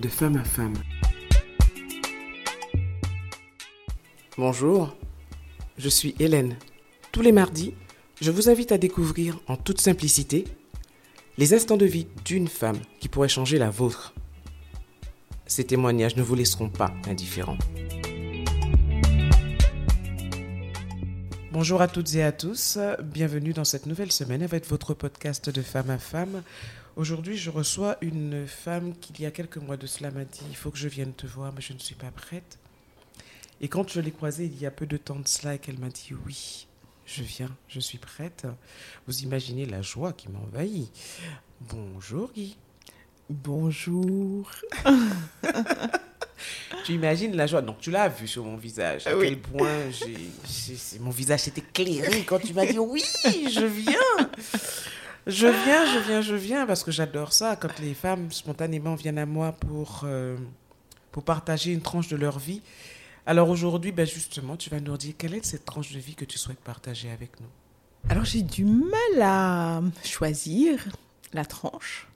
de femme à femme. Bonjour, je suis Hélène. Tous les mardis, je vous invite à découvrir en toute simplicité les instants de vie d'une femme qui pourrait changer la vôtre. Ces témoignages ne vous laisseront pas indifférents. Bonjour à toutes et à tous, bienvenue dans cette nouvelle semaine avec votre podcast de femme à femme. Aujourd'hui, je reçois une femme qui, il y a quelques mois de cela, m'a dit Il faut que je vienne te voir, mais je ne suis pas prête. Et quand je l'ai croisée il y a peu de temps de cela et qu'elle m'a dit Oui, je viens, je suis prête, vous imaginez la joie qui m'envahit. Bonjour Guy. Bonjour. tu imagines la joie. Donc, tu l'as vu sur mon visage. À quel point j'ai, mon visage s'est éclairé quand tu m'as dit oui, je viens. Je viens, je viens, je viens, parce que j'adore ça. Quand les femmes spontanément viennent à moi pour, euh, pour partager une tranche de leur vie. Alors aujourd'hui, ben justement, tu vas nous dire quelle est cette tranche de vie que tu souhaites partager avec nous. Alors j'ai du mal à choisir la tranche.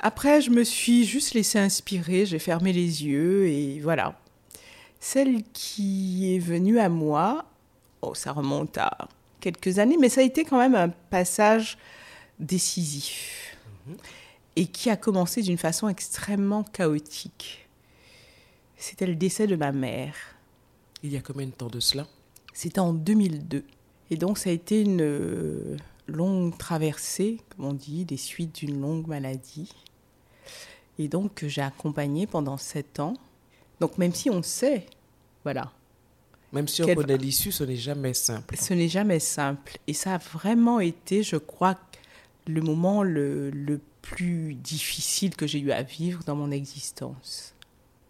Après, je me suis juste laissée inspirer, j'ai fermé les yeux et voilà. Celle qui est venue à moi, oh, ça remonte à quelques années, mais ça a été quand même un passage décisif mhm. et qui a commencé d'une façon extrêmement chaotique. C'était le décès de ma mère. Il y a combien de temps de cela? C'était en 2002. Et donc ça a été une longue traversée, comme on dit, des suites d'une longue maladie et donc j'ai accompagné pendant sept ans. Donc même si on sait, voilà. Même si on connaît l'issue, ce n'est jamais simple. Ce n'est jamais simple. Et ça a vraiment été, je crois, le moment le, le plus difficile que j'ai eu à vivre dans mon existence.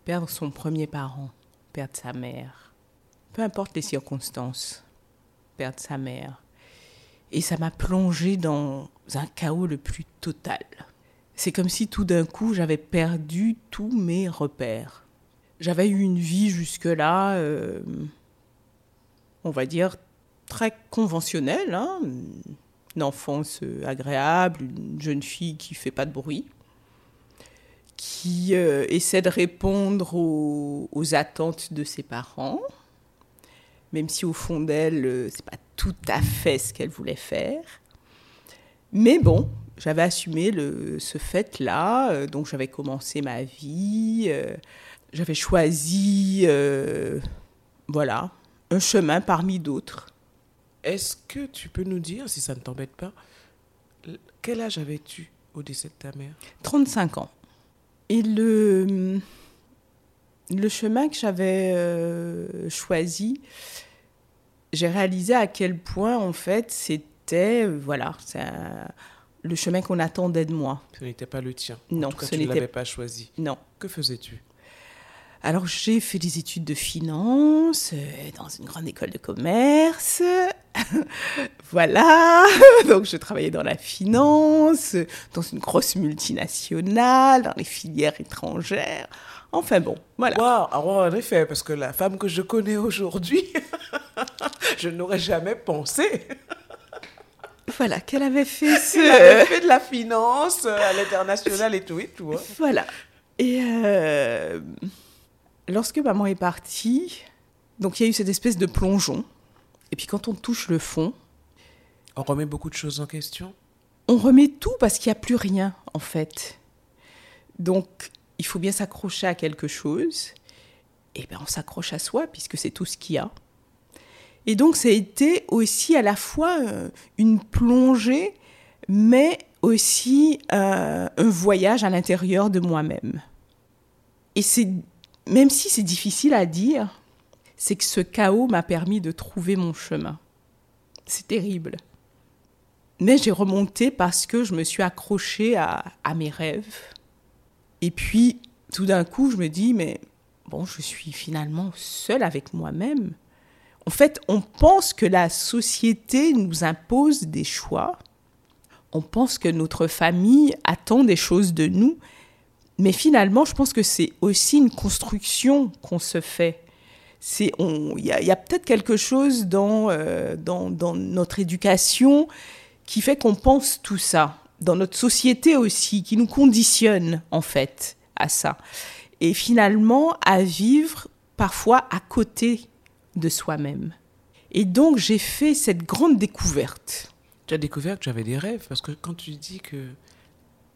Perdre son premier parent, perdre sa mère, peu importe les circonstances, perdre sa mère. Et ça m'a plongé dans un chaos le plus total. C'est comme si tout d'un coup j'avais perdu tous mes repères. J'avais eu une vie jusque-là, euh, on va dire, très conventionnelle, hein. une enfance euh, agréable, une jeune fille qui fait pas de bruit, qui euh, essaie de répondre aux, attentes de ses parents, même si au fond d'elle, c'est pas tout à fait ce qu'elle voulait faire. Mais bon, j'avais assumé ce fait-là, euh, donc j'avais commencé ma vie, euh, j'avais choisi, euh, voilà, un chemin parmi d'autres. Est-ce que tu peux nous dire, si ça ne t'embête pas, quel âge avais-tu au décès de ta mère? 35 ans. Et le, le chemin que j'avais choisi, j'ai réalisé à quel point, en fait, c'était, voilà, c'est le chemin qu'on attendait de moi. Ce n'était pas le tien. Non, ce tu ne l'avais pas choisi. Non. Que faisais-tu? Alors j'ai fait des études de finance euh, dans une grande école de commerce. voilà. Donc je travaillais dans la finance, dans une grosse multinationale, dans les filières étrangères. Enfin bon, voilà. Wow, alors en effet, parce que la femme que je connais aujourd'hui, je n'aurais jamais pensé. Voilà, qu'elle avait fait ce... Elle avait fait de la finance euh, à l'international et tout et tout. Hein. Voilà. Et euh, lorsque maman est partie, donc il y a eu cette espèce de plongeon. Et puis quand on touche le fond... On remet beaucoup de choses en question On remet tout parce qu'il n'y a plus rien, en fait. Donc, il faut bien s'accrocher à quelque chose. Et bien, on s'accroche à soi, puisque c'est tout ce qu'il y a. Et donc, ça a été aussi à la fois euh, une plongée, mais aussi euh, un voyage à l'intérieur de moi-même. Et c'est, même si c'est difficile à dire, c'est que ce chaos m'a permis de trouver mon chemin. C'est terrible. Mais j'ai remonté parce que je me suis accrochée à, à mes rêves. Et puis, tout d'un coup, je me dis, mais bon, je suis finalement seule avec moi-même. En fait, on pense que la société nous impose des choix. On pense que notre famille attend des choses de nous. Mais finalement, je pense que c'est aussi une construction qu'on se fait. Il y a, peut-être quelque chose dans, euh, dans, dans notre éducation qui fait qu'on pense tout ça. Dans notre société aussi, qui nous conditionne en fait à ça. Et finalement, à vivre parfois à côté de soi-même. Et donc, j'ai fait cette grande découverte. Tu as découvert que tu avais des rêves, parce que quand tu dis que,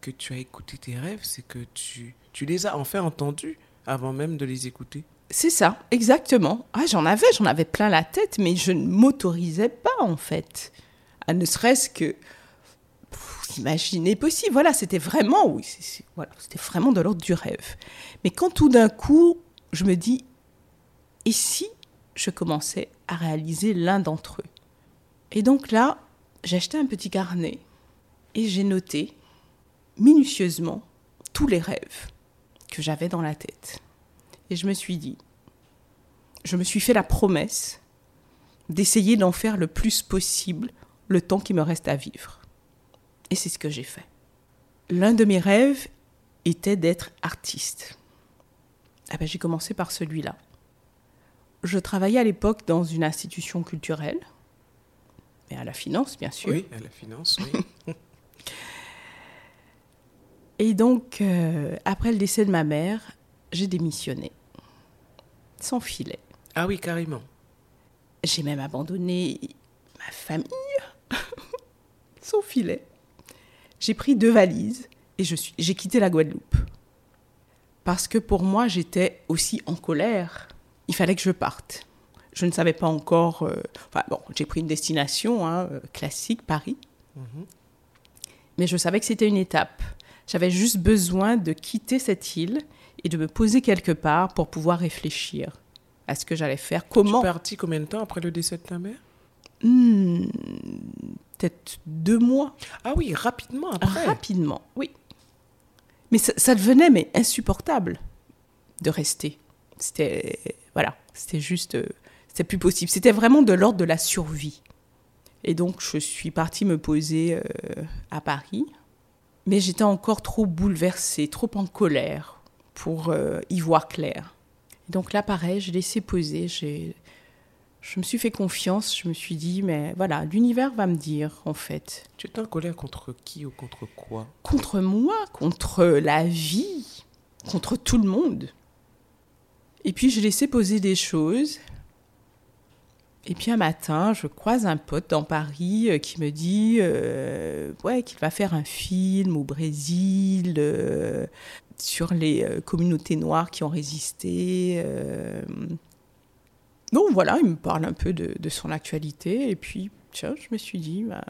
que tu as écouté tes rêves, c'est que tu, tu les as enfin entendus avant même de les écouter. C'est ça, exactement. Ah, j'en avais, j'en avais plein la tête, mais je ne m'autorisais pas, en fait. À ne serait-ce que imaginer possible. Voilà, c'était vraiment, oui, voilà, c'était vraiment de l'ordre du rêve. Mais quand tout d'un coup, je me dis, et si je commençais à réaliser l'un d'entre eux? Et donc là, j'ai acheté un petit carnet et j'ai noté minutieusement tous les rêves que j'avais dans la tête. Et je me suis dit, je me suis fait la promesse d'essayer d'en faire le plus possible le temps qui me reste à vivre. Et c'est ce que j'ai fait. L'un de mes rêves était d'être artiste. Ah ben, j'ai commencé par celui-là. Je travaillais à l'époque dans une institution culturelle, mais à la finance, bien sûr. Oui, à la finance, oui. Et donc, euh, après le décès de ma mère, j'ai démissionné. Sans filet. Ah oui, carrément. J'ai même abandonné ma famille. Sans filet. J'ai pris deux valises et je suis, j'ai quitté la Guadeloupe. Parce que pour moi, j'étais aussi en colère. Il fallait que je parte. Je ne savais pas encore. Euh, enfin, bon, j'ai pris une destination hein, euh, classique, Paris. Mhm. Mais je savais que c'était une étape. J'avais juste besoin de quitter cette île et de me poser quelque part pour pouvoir réfléchir à ce que j'allais faire. Comment. Tu es parti combien de temps après le décès de ta mère? Hmm, Peut-être deux mois. Ah oui, rapidement après. Rapidement, oui. Mais ça, devenait mais insupportable de rester. C'était voilà, c'était juste, euh, c'était plus possible. C'était vraiment de l'ordre de la survie. Et donc je suis partie me poser euh, à Paris mais j'étais encore trop bouleversée, trop en colère pour euh, y voir clair. donc là, pareil, j'ai laissé poser, je me suis fait confiance, je me suis dit, mais voilà, l'univers va me dire, en fait. Tu étais en colère contre qui ou contre quoi? Contre moi, contre la vie, contre tout le monde. Et puis, j'ai laissé poser des choses, et puis un matin, je croise un pote dans Paris euh, qui me dit euh, ouais, qu'il va faire un film au Brésil euh, sur les communautés noires qui ont résisté. Donc voilà, il me parle un peu de, son actualité. Et puis, tiens, je me suis dit, bah,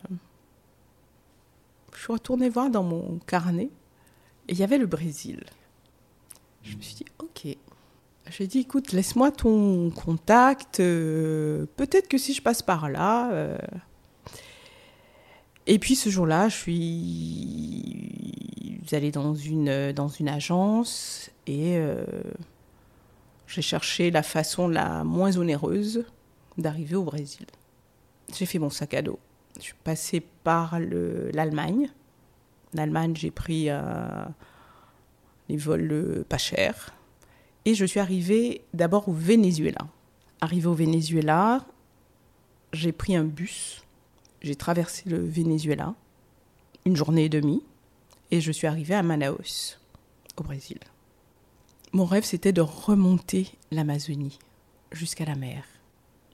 je suis retournée voir dans mon carnet et il y avait le Brésil. Je me suis dit, ok, j'ai dit, écoute, laisse-moi ton contact. Euh, peut-être que si je passe par là. Euh. Et puis ce jour-là, je suis allée dans une, dans une agence et euh, j'ai cherché la façon la moins onéreuse d'arriver au Brésil. J'ai fait mon sac à dos. Je suis passée par l'Allemagne. En Allemagne, j'ai pris les vols pas chers et je suis arrivée d'abord au Venezuela. Arrivée au Venezuela, j'ai pris un bus, j'ai traversé le Venezuela, une journée et demie, et je suis arrivée à Manaus, au Brésil. Mon rêve, c'était de remonter l'Amazonie jusqu'à la mer.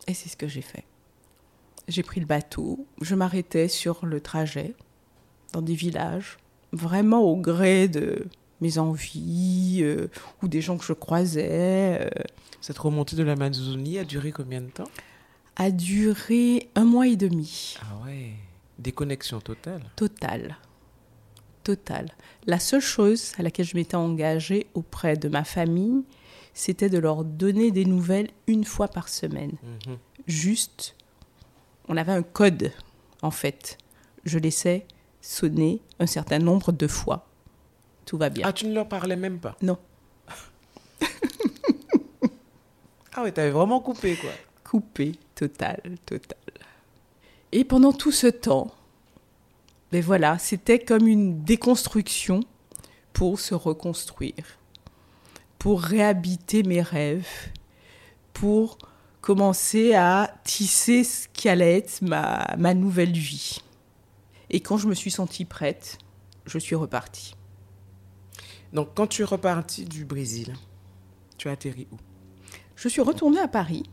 Et c'est ce que j'ai fait. J'ai pris le bateau, je m'arrêtais sur le trajet, dans des villages, vraiment au gré de, mes envies euh, ou des gens que je croisais. Euh. Cette remontée de l'Amazonie a duré combien de temps? A duré un mois et demi. Ah ouais, déconnexion totale. Totale. Totale. La seule chose à laquelle je m'étais engagée auprès de ma famille, c'était de leur donner des nouvelles une fois par semaine. Mhm. Juste, on avait un code, en fait. Je laissais sonner un certain nombre de fois tout va bien. Ah, tu ne leur parlais même pas Non. ah oui, t'avais vraiment coupé, quoi. Coupé, total, total. Et pendant tout ce temps, ben voilà, c'était comme une déconstruction pour se reconstruire, pour réhabiter mes rêves, pour commencer à tisser ce qui allait être ma, ma nouvelle vie. Et quand je me suis sentie prête, je suis repartie. Donc, quand tu es reparti du Brésil, tu as atterri où? Je suis retournée à Paris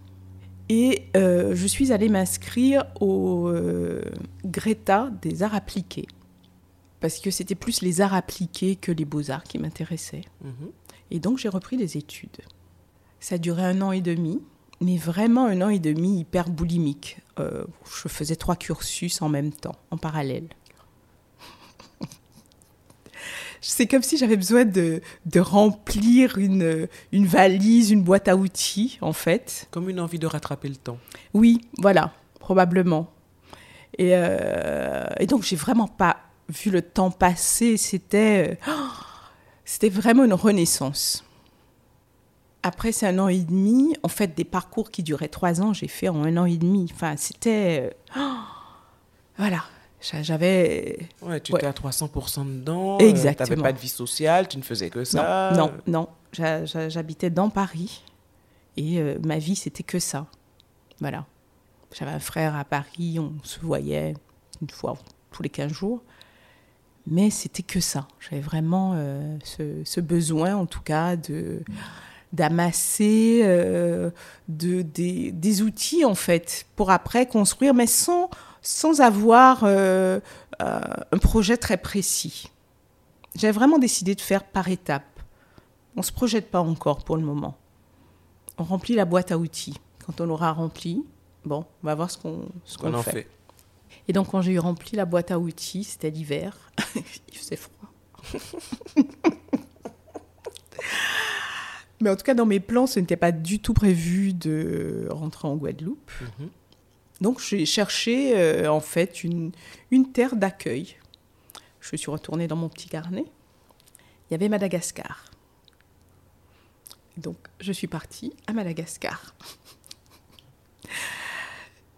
et euh, je suis allée m'inscrire au euh, Greta des arts appliqués. Parce que c'était plus les arts appliqués que les beaux-arts qui m'intéressaient. Mhm. Et donc j'ai repris des études. Ça a duré un an et demi, mais vraiment un an et demi hyper boulimique. Euh, je faisais trois cursus en même temps, en parallèle. C'est comme si j'avais besoin de, de remplir une, une valise, une boîte à outils, en fait. Comme une envie de rattraper le temps. Oui, voilà, probablement. Et, euh, et donc, j'ai vraiment pas vu le temps passer. C'était, euh, c'était vraiment une renaissance. Après, c'est un an et demi. En fait, des parcours qui duraient trois ans, j'ai fait en un an et demi. Enfin, c'était. euh, voilà. J'a- J'avais. Ouais, tu Ouais. étais à 300% dedans. Exactement. tu n'avais pas de vie sociale, tu ne faisais que Non, ça. non, non. J'a- J'habitais dans Paris. Et euh, ma vie, c'était que ça. Voilà. J'avais un frère à Paris, on se voyait une fois tous les 15 jours. Mais c'était que ça. J'avais vraiment euh, ce, ce besoin, en tout cas, de d'amasser euh, de, des, des outils, en fait, pour après construire, mais sans, sans avoir euh, euh, un projet très précis. J'ai vraiment décidé de faire par étapes. On ne se projette pas encore pour le moment. On remplit la boîte à outils. Quand on l'aura rempli, bon, on va voir ce qu'on en fait. fait. Et donc, quand j'ai eu rempli la boîte à outils, c'était l'hiver. Il faisait froid. Mais en tout cas, dans mes plans, ce n'était pas du tout prévu de rentrer en Guadeloupe. Mhm. Donc, j'ai cherché, euh, en fait, une, une terre d'accueil. Je suis retournée dans mon petit carnet. Il y avait Madagascar. Donc, je suis partie à Madagascar.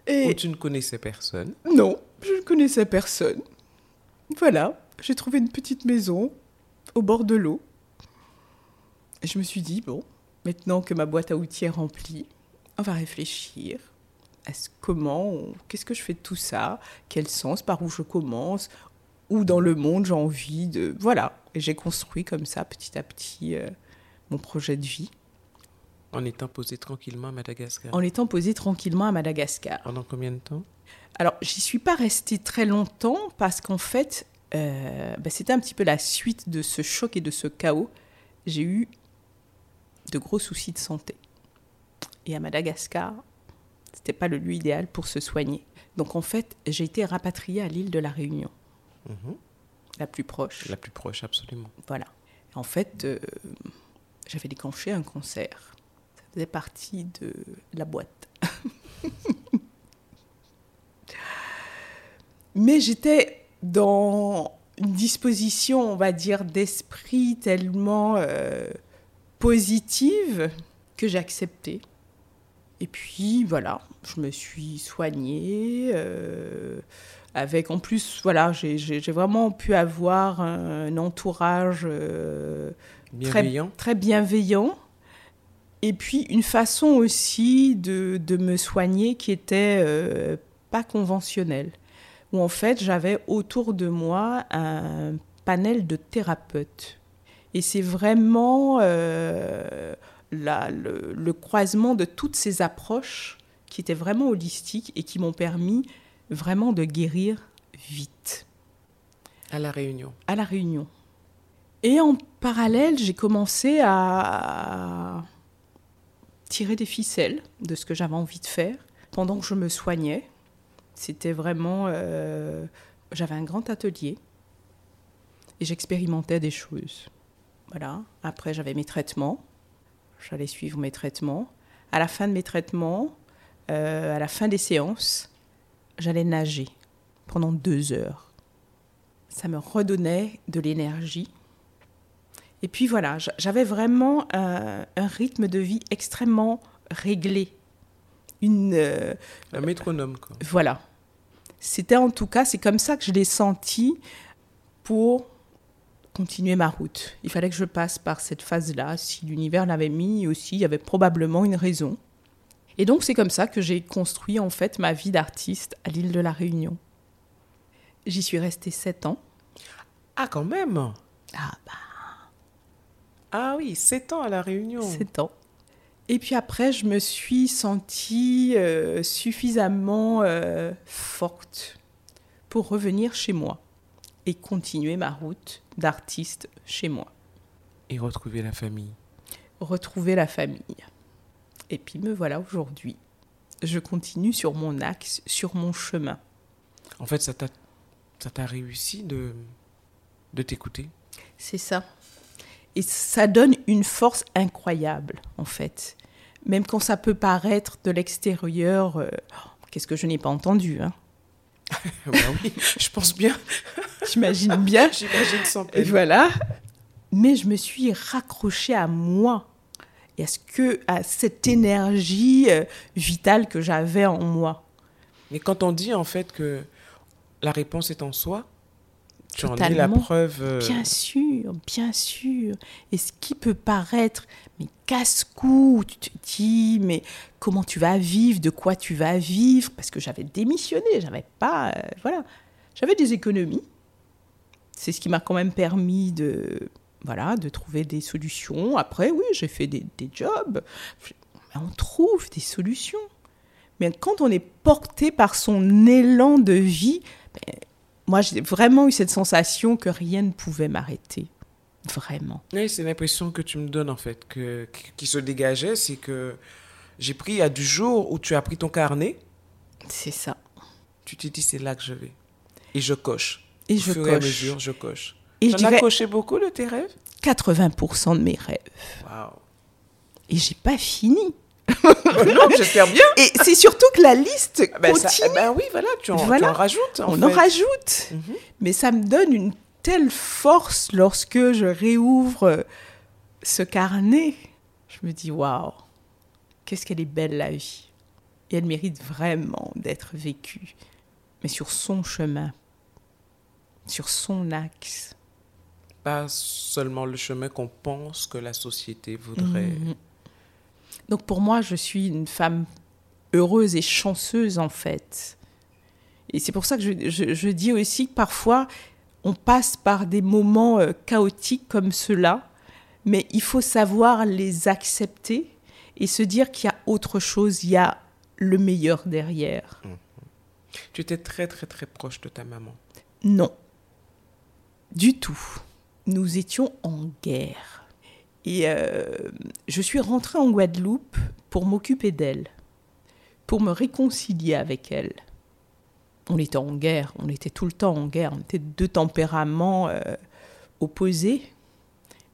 Et... Où tu ne connaissais personne. Non, je ne connaissais personne. Voilà, j'ai trouvé une petite maison au bord de l'eau. Et je me suis dit, bon, maintenant que ma boîte à outils est remplie, on va réfléchir comment, qu'est-ce que je fais de tout ça, quel sens, par où je commence, où dans le monde j'ai envie de... Voilà, et j'ai construit comme ça petit à petit euh, mon projet de vie, En étant posé tranquillement à Madagascar. en étant posé tranquillement à Madagascar. Pendant combien de temps? Alors, j'y suis pas restée très longtemps parce qu'en fait, euh, bah, c'était un petit peu la suite de ce choc et de ce chaos. J'ai eu de gros soucis de santé. Et à Madagascar, c'était pas le lieu idéal pour se soigner. Donc en fait, j'ai été rapatriée à l'île de la Réunion, Mhm. la plus proche. La plus proche, absolument. Voilà. En fait, euh, j'avais déclenché un cancer. Ça faisait partie de la boîte. Mais j'étais dans une disposition, on va dire, d'esprit tellement euh, positive que j'ai accepté. Et puis voilà, je me suis soignée. euh, avec en plus, voilà, j'ai- vraiment pu avoir un, entourage euh, Bienveillant. très bienveillant. Et puis une façon aussi de, de me soigner qui était euh, pas conventionnelle. Où en fait j'avais autour de moi un panel de thérapeutes. Et c'est vraiment la- le, le croisement de toutes ces approches qui étaient vraiment holistiques et qui m'ont permis vraiment de guérir vite À La Réunion. à La Réunion. Et en parallèle, j'ai commencé à tirer des ficelles de ce que j'avais envie de faire pendant que je me soignais. C'était vraiment... euh, j'avais un grand atelier et j'expérimentais des choses. Voilà. Après, j'avais mes traitements. J'allais suivre mes traitements. À la fin de mes traitements, euh, à la fin des séances, j'allais nager pendant deux heures ça me redonnait de l'énergie. Et puis voilà, j'a- j'avais vraiment un, un rythme de vie extrêmement réglé. Une, euh, Un métronome, quoi. voilà. C'était en tout cas, c'est comme ça que je l'ai senti pour continuer ma route. Il fallait que je passe par cette phase-là. Si l'univers l'avait mis aussi, il y avait probablement une raison. Et donc c'est comme ça que j'ai construit en fait ma vie d'artiste à l'île de la Réunion. J'y suis restée sept ans. Ah, quand même Ah bah. Ah oui, 7 ans à la Réunion. 7 ans. Et puis après, je me suis sentie euh, suffisamment euh, forte pour revenir chez moi et continuer ma route d'artiste chez moi. Et retrouver la famille. Retrouver la famille. Et puis me voilà aujourd'hui. Je continue sur mon axe, sur mon chemin. En fait, ça t'a réussi de, de t'écouter C'est ça. Et ça donne une force incroyable, en fait. Même quand ça peut paraître de l'extérieur, euh, qu'est-ce que je n'ai pas entendu hein bah oui, je pense bien. J'imagine bien. J'imagine sans peine. Voilà. Mais je me suis raccrochée à moi et à, ce que, à cette énergie euh, vitale que j'avais en moi. Mais quand on dit en fait que la réponse est en soi, tu en es la preuve. Euh, bien sûr, bien sûr. Et ce qui peut paraître, mais casse-cou, tu te dis, mais comment tu vas vivre, de quoi tu vas vivre? Parce que j'avais démissionné, j'avais pas. Euh, voilà. J'avais des économies. C'est ce qui m'a quand même permis de, voilà, de trouver des solutions. Après, oui, j'ai fait des, des jobs. On trouve des solutions. Mais quand on est porté par son élan de vie, ben, moi, j'ai vraiment eu cette sensation que rien ne pouvait m'arrêter. Vraiment. Oui, c'est l'impression que tu me donnes, en fait, que, qui se dégageait. C'est que j'ai pris à du jour où tu as pris ton carnet. C'est ça. Tu t'es dit, c'est là que je vais. Et je coche. Et je fur coche. Et à mesure, je coche. Et tu as coché beaucoup de tes rêves? 80% de mes rêves. Waouh. Et j'ai pas fini. non, j'espère bien. Et c'est surtout que la liste ah ben continue. Eh ben oui, voilà, tu en, rajoutes. En On en rajoute. Mhm. Mais ça me donne une telle force lorsque je réouvre ce carnet. Je me dis, waouh, qu'est-ce qu'elle est belle la vie. Et elle mérite vraiment d'être vécue. Mais sur son chemin, sur son axe. Pas seulement le chemin qu'on pense que la société voudrait. Mhm. Donc pour moi, je suis une femme heureuse et chanceuse en fait. Et c'est pour ça que je, dis aussi que parfois, on passe par des moments euh, chaotiques comme ceux-là, mais il faut savoir les accepter et se dire qu'il y a autre chose, il y a le meilleur derrière. Mmh. Tu étais très très très proche de ta maman? Non, du tout. Nous étions en guerre. Et euh, je suis rentrée en Guadeloupe pour m'occuper d'elle, pour me réconcilier avec elle. On était en guerre, on était tout le temps en guerre, on était deux tempéraments euh, opposés.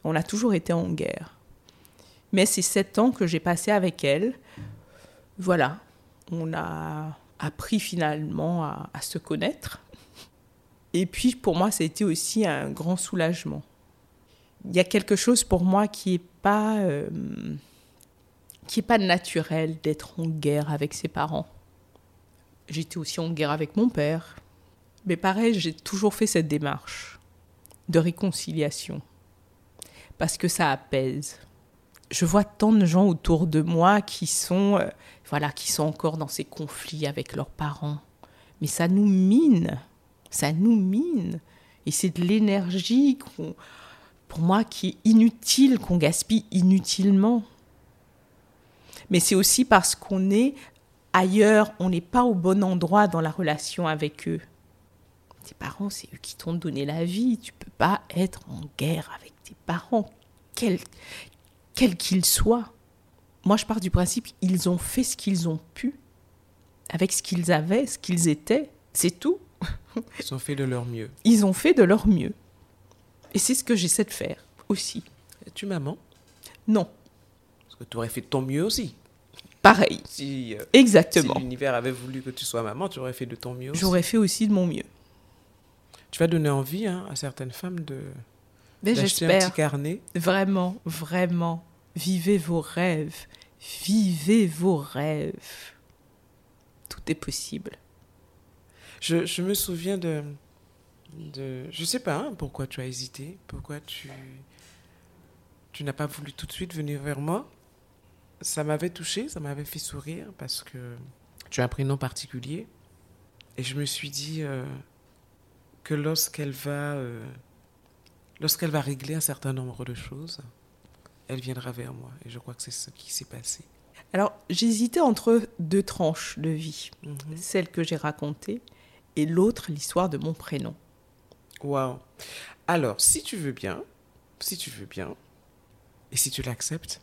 On a toujours été en guerre. Mais ces sept ans que j'ai passés avec elle, voilà, on a appris finalement à, à se connaître. Et puis pour moi, ça a été aussi un grand soulagement il y a quelque chose pour moi qui est pas euh, pas naturel d'être en guerre avec ses parents. J'étais aussi en guerre avec mon père, mais pareil, j'ai toujours fait cette démarche de réconciliation parce que ça apaise. Je vois tant de gens autour de moi qui sont euh, voilà, qui sont encore dans ces conflits avec leurs parents. Mais ça nous mine, ça nous mine et c'est de l'énergie qu'on pour moi, qui est inutile, qu'on gaspille inutilement. Mais c'est aussi parce qu'on est ailleurs, on n'est pas au bon endroit dans la relation avec eux. Tes parents, c'est eux qui t'ont donné la vie. Tu peux pas être en guerre avec tes parents, quels qu'ils soient. Moi, je pars du principe qu'ils ont fait ce qu'ils ont pu, avec ce qu'ils avaient, ce qu'ils étaient. C'est tout. Ils ont fait de leur mieux. Ils ont fait de leur mieux. Et c'est ce que j'essaie de faire aussi. Es-tu maman? Non. Parce que tu aurais fait de ton mieux aussi. Pareil. Si, euh, Exactement. Si l'univers avait voulu que tu sois maman, tu aurais fait de ton mieux aussi. J'aurais fait aussi de mon mieux. Tu vas donner envie hein, à certaines femmes de d'acheter un petit carnet. Vraiment, vraiment. Vivez vos rêves. Vivez vos rêves. Tout est possible. Je, je me souviens de, de... Je sais pas hein, pourquoi tu as hésité, pourquoi tu, tu n'as pas voulu tout de suite venir vers moi. Ça m'avait touché, ça m'avait fait sourire parce que tu as un prénom particulier. Et je me suis dit euh, que lorsqu'elle va, euh, lorsqu'elle va régler un certain nombre de choses, elle viendra vers moi. Et je crois que c'est ce qui s'est passé. Alors, j'hésitais entre deux tranches de vie. Mhm. Celle que j'ai racontée et l'autre, l'histoire de mon prénom. Waouh. Alors, si tu veux bien, si tu veux bien, et si tu l'acceptes,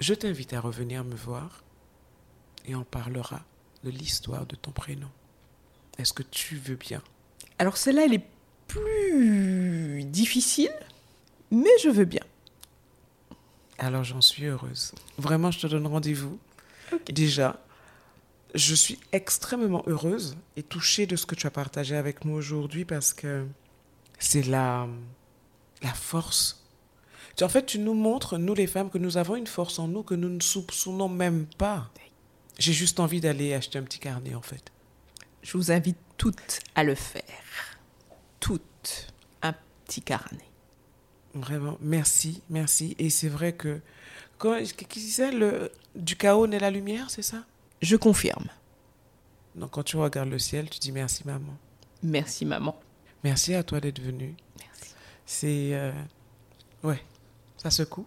je t'invite à revenir me voir et on parlera de l'histoire de ton prénom. Est-ce que tu veux bien? Alors celle-là, elle est plus difficile, mais je veux bien. Alors j'en suis heureuse. Vraiment, je te donne rendez-vous. Déjà, je suis extrêmement heureuse et touchée de ce que tu as partagé avec moi aujourd'hui parce que c'est la, la force. En fait, tu nous montres, nous les femmes, que nous avons une force en nous que nous ne soupçonnons même pas. J'ai juste envie d'aller acheter un petit carnet, en fait. Je vous invite toutes à le faire. Toutes. Un petit carnet. Vraiment, merci, merci. Et c'est vrai que, quand, qui disait, le, du chaos naît la lumière, c'est ça? Je confirme. Donc quand tu regardes le ciel, tu dis merci maman. Merci maman. Merci à toi d'être venue. Merci. C'est... Euh, ouais, ça secoue.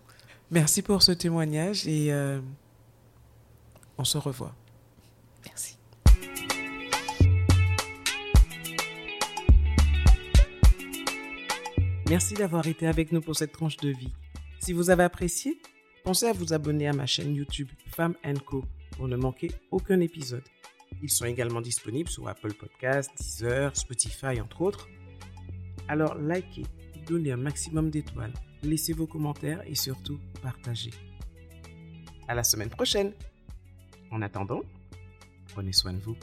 Merci pour ce témoignage et euh, on se revoit. Merci. Merci d'avoir été avec nous pour cette tranche de vie. Si vous avez apprécié, pensez à vous abonner à ma chaîne YouTube Femme Co pour ne manquer aucun épisode. Ils sont également disponibles sur Apple Podcasts, Deezer, Spotify, entre autres. Alors likez, donnez un maximum d'étoiles, laissez vos commentaires et surtout partagez. À la semaine prochaine. En attendant, prenez soin de vous.